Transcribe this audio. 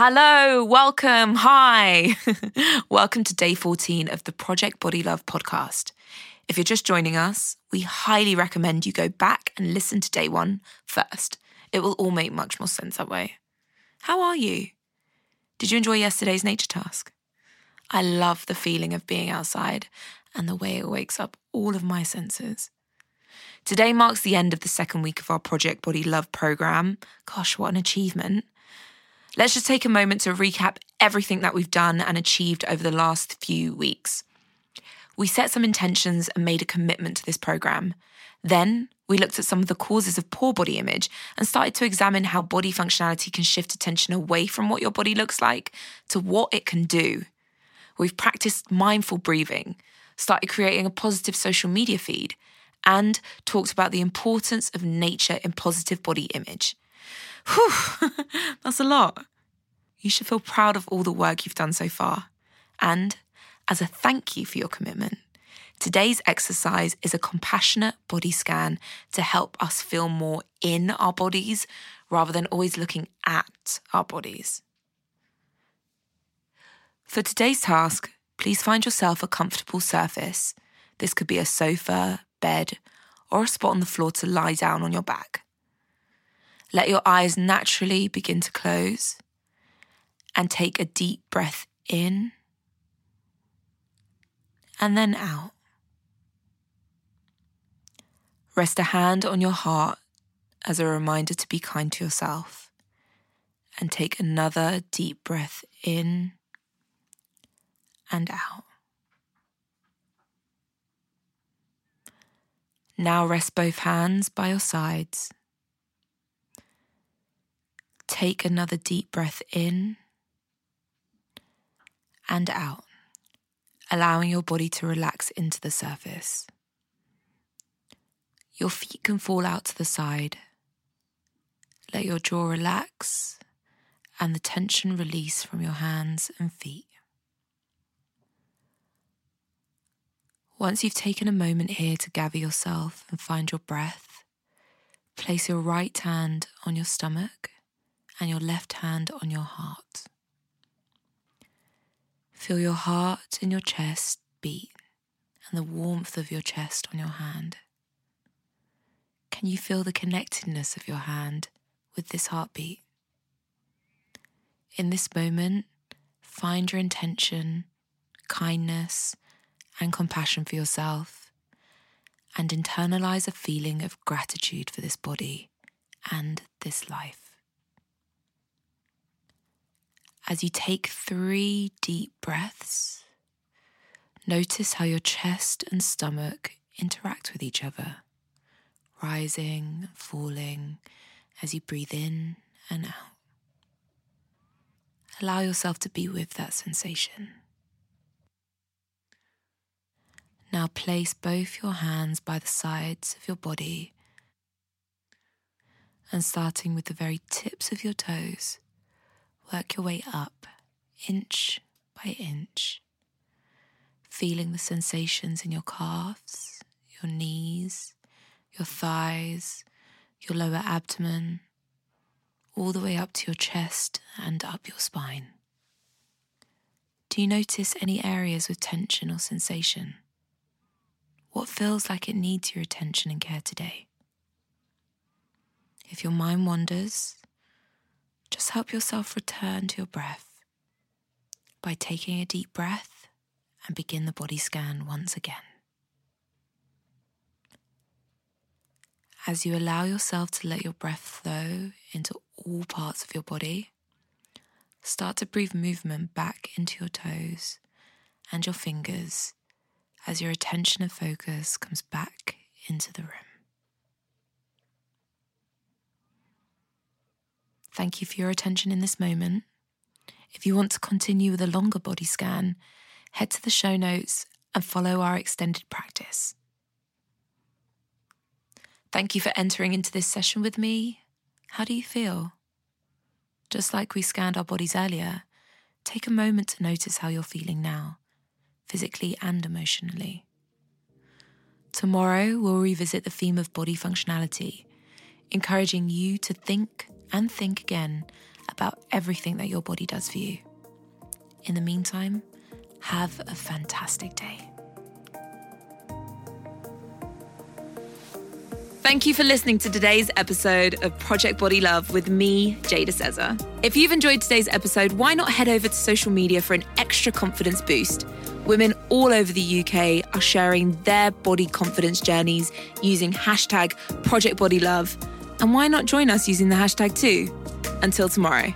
Hello, welcome, hi. welcome to day 14 of the Project Body Love podcast. If you're just joining us, we highly recommend you go back and listen to day one first. It will all make much more sense that way. How are you? Did you enjoy yesterday's nature task? I love the feeling of being outside and the way it wakes up all of my senses. Today marks the end of the second week of our Project Body Love program. Gosh, what an achievement! Let's just take a moment to recap everything that we've done and achieved over the last few weeks. We set some intentions and made a commitment to this program. Then we looked at some of the causes of poor body image and started to examine how body functionality can shift attention away from what your body looks like to what it can do. We've practiced mindful breathing, started creating a positive social media feed, and talked about the importance of nature in positive body image. Whew, that's a lot. You should feel proud of all the work you've done so far. And as a thank you for your commitment, today's exercise is a compassionate body scan to help us feel more in our bodies rather than always looking at our bodies. For today's task, please find yourself a comfortable surface. This could be a sofa, bed, or a spot on the floor to lie down on your back. Let your eyes naturally begin to close and take a deep breath in and then out. Rest a hand on your heart as a reminder to be kind to yourself and take another deep breath in and out. Now rest both hands by your sides Take another deep breath in and out, allowing your body to relax into the surface. Your feet can fall out to the side. Let your jaw relax and the tension release from your hands and feet. Once you've taken a moment here to gather yourself and find your breath, place your right hand on your stomach and your left hand on your heart. Feel your heart in your chest beat and the warmth of your chest on your hand. Can you feel the connectedness of your hand with this heartbeat? In this moment, find your intention, kindness, and compassion for yourself, and internalize a feeling of gratitude for this body and this life. As you take three deep breaths, notice how your chest and stomach interact with each other, rising falling as you breathe in and out. Allow yourself to be with that sensation. Now place both your hands by the sides of your body and starting with the very tips of your toes Work your way up, inch by inch, feeling the sensations in your calves, your knees, your thighs, your lower abdomen, all the way up to your chest and up your spine. Do you notice any areas with tension or sensation? What feels like it needs your attention and care today? If your mind wanders, just help yourself return to your breath by taking a deep breath and begin the body scan once again. As you allow yourself to let your breath flow into all parts of your body, start to breathe movement back into your toes and your fingers as your attention and focus comes back into the room. Thank you for your attention in this moment. If you want to continue with a longer body scan, head to the show notes and follow our extended practice. Thank you for entering into this session with me. How do you feel? Just like we scanned our bodies earlier, take a moment to notice how you're feeling now, physically and emotionally. Tomorrow, we'll revisit the theme of body functionality, encouraging you to think and think again about everything that your body does for you. In the meantime, have a fantastic day. Thank you for listening to today's episode of Project Body Love with me, Jada Sezer. If you've enjoyed today's episode, why not head over to social media for an extra confidence boost? Women all over the UK are sharing their body confidence journeys using hashtag Project Body Love. And why not join us using the hashtag too? Until tomorrow.